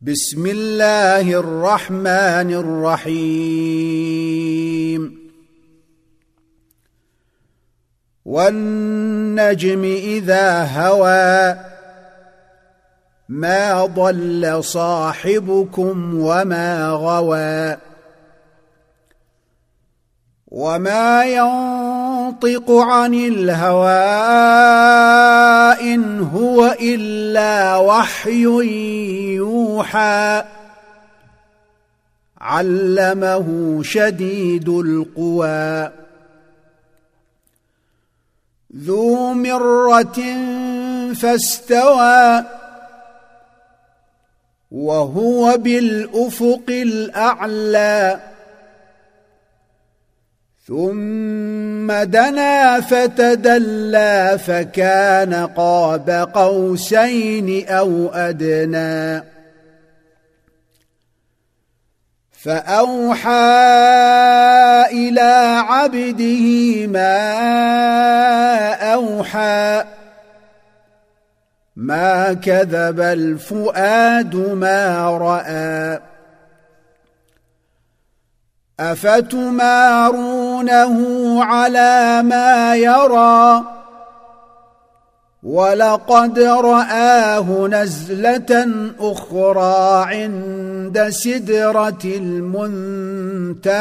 بسم الله الرحمن الرحيم. والنجم إذا هوى ما ضل صاحبكم وما غوى وما ينطق عن الهوى إن هو إلا وحي يوحى. علمه شديد القوى. ذو مرة فاستوى. وهو بالأفق الأعلى. ثم دنا فتدلى فكان قاب قوسين أو أدنى. فأوحى إلى عبده ما أوحى. ما كذب الفؤاد ما رأى. افتمارونه على ما يرى. ولقد راه نزله أخرى عند سدره المنتهى.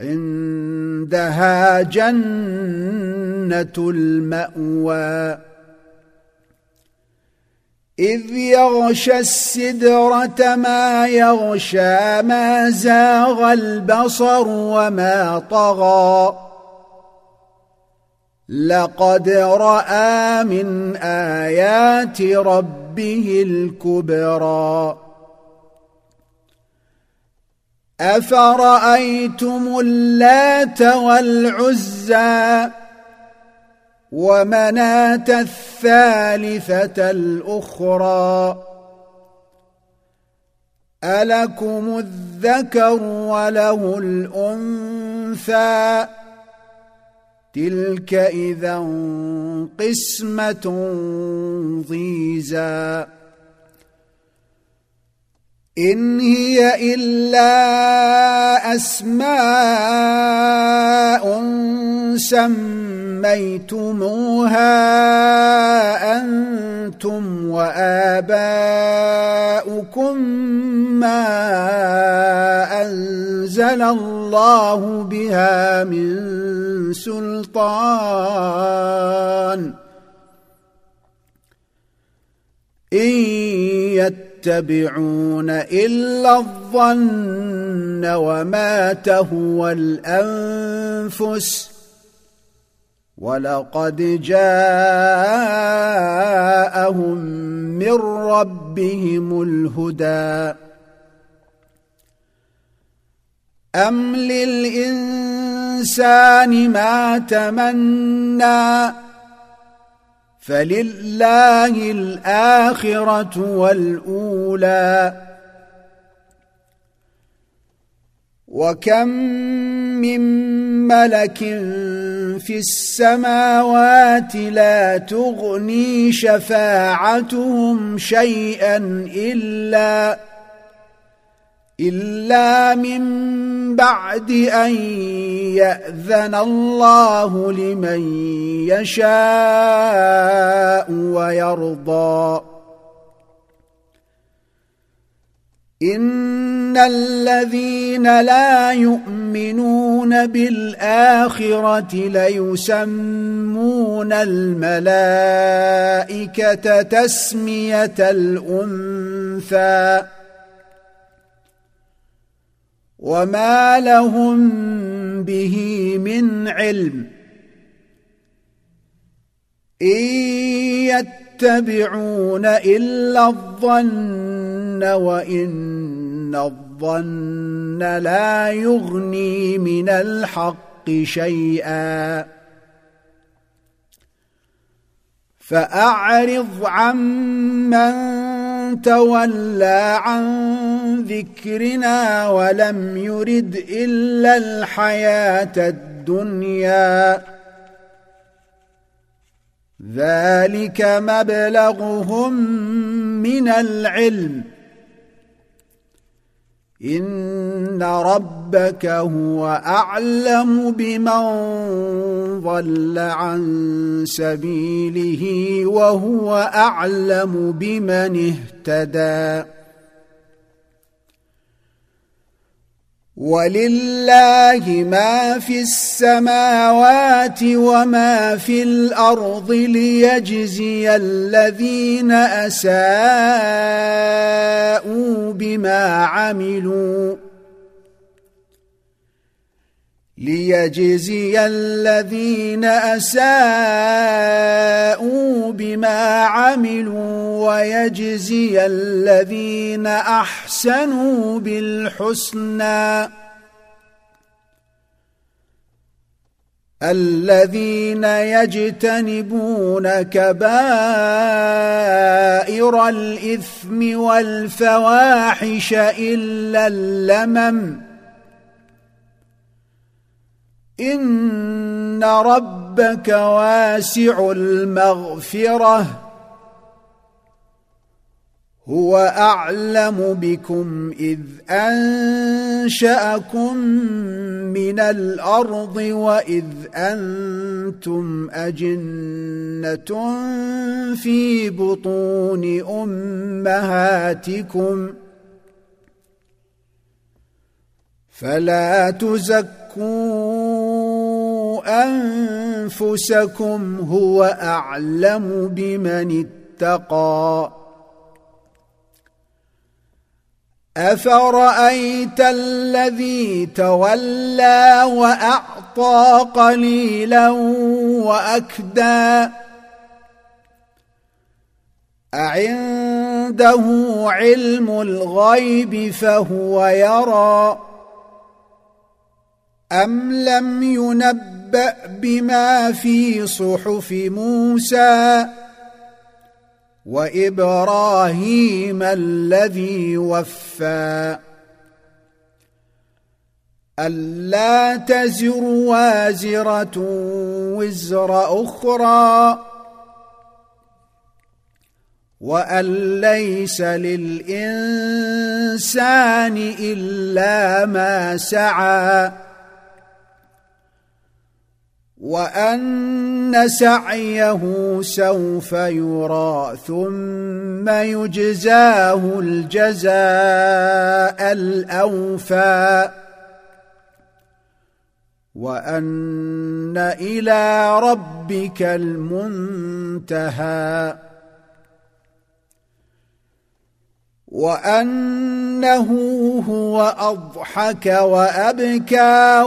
عندها جنه الماوى. إذ يغشى السدرة ما يغشى ما زاغ البصر وما طغى. لقد رأى من آيات ربه الكبرى. أفرأيتم اللات والعزى؟ ومناة الثالثة الأخرى. ألكم الذكر وله الأنثى. تلك إذا قسمة ضيزى. إن هي إلا أسماء سميتموها أنتم وآباؤكم ما أنزل الله بها من سلطان. إن يتبعون إلا الظن وما تهوى الأنفس ولقد جاءهم من ربهم الهدى ام للانسان ما تمنى فلله الاخره والاولى وكم من ملك في السماوات لا تغني شفاعتهم شيئا الا الا من بعد ان ياذن الله لمن يشاء ويرضى ان الذين لا يؤمنون بالاخره ليسمون الملائكه تسميه الانثى وما لهم به من علم ان يتبعون الا الظن وان الظن لا يغني من الحق شيئا فاعرض عمن تولى عن ذكرنا ولم يرد الا الحياة الدنيا ذلك مبلغهم من العلم ان ربك هو اعلم بمن ضل عن سبيله وهو اعلم بمن اهتدى ولله ما في السماوات وما في الأرض ليجزي الذين اساءوا بما عملوا ليجزي الذين أساءوا بما عملوا ويجزي الذين أحسنوا بالحسنى. الذين يجتنبون كبائر الإثم والفواحش إلا اللمم إن ربك واسع المغفرة. هو أعلم بكم إذ أنشأكم من الأرض وإذ أنتم أجنة في بطون أمهاتكم. فلا تزكوا أنفسكم هو أعلم بمن اتقى. أفرأيت الذي تولى وأعطى قليلا وأكدى؟ أعنده علم الغيب فهو يرى. أم لم ينبأ بما في صحف موسى وإبراهيم الذي وفى ألا تزر وازرة وزر أخرى وأن ليس للإنسان إلا ما سعى وأن سعيه سوف يرى ثم يجزاه الجزاء الأوفى. وأن إلى ربك المنتهى. وأنه هو أضحك وأبكى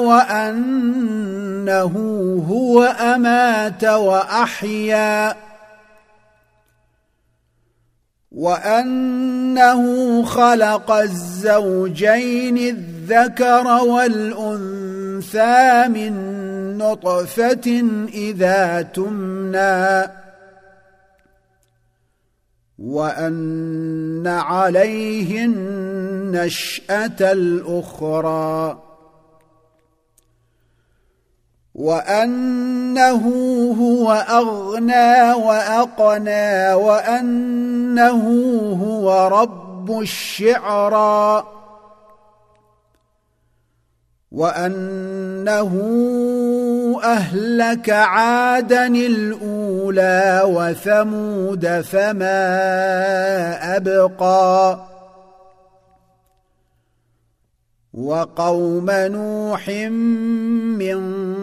وانه هو أمات وأحيا. وأنه خلق الزوجين الذكر والأنثى من نطفة إذا تمنى. وأن عليه النشأة الأخرى. وأنه هو أغنى وأقنى وأنه هو رب الشعرى وأنه أهلك عادا الأولى وثمود فما أبقى وقوم نوح من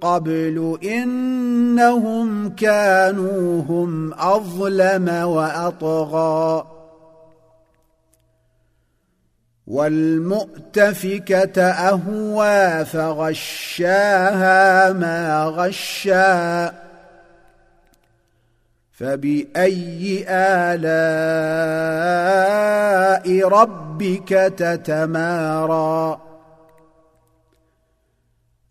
قبل إنهم كانوا هم أظلم وأطغى. والمؤتفكة أهوى فغشاها ما غشا. فبأي آلاء ربك تتمارى؟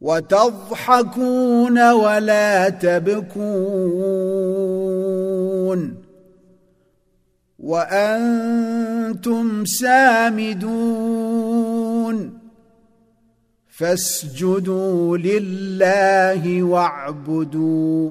وتضحكون ولا تبكون وأنتم سامدون فاسجدوا لله واعبدوا